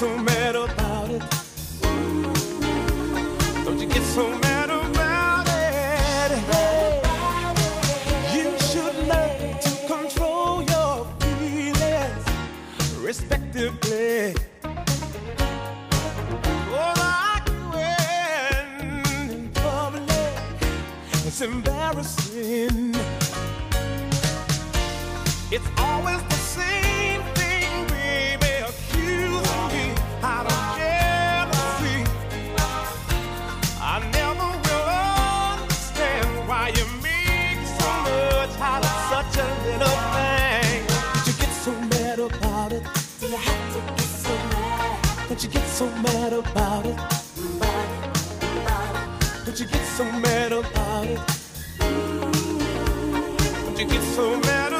so mad about it? Don't you get so mad about it? You should learn to control your feelings respectively. Or arguing in public, it's embarrassing. so mad about it? Don't you get so mad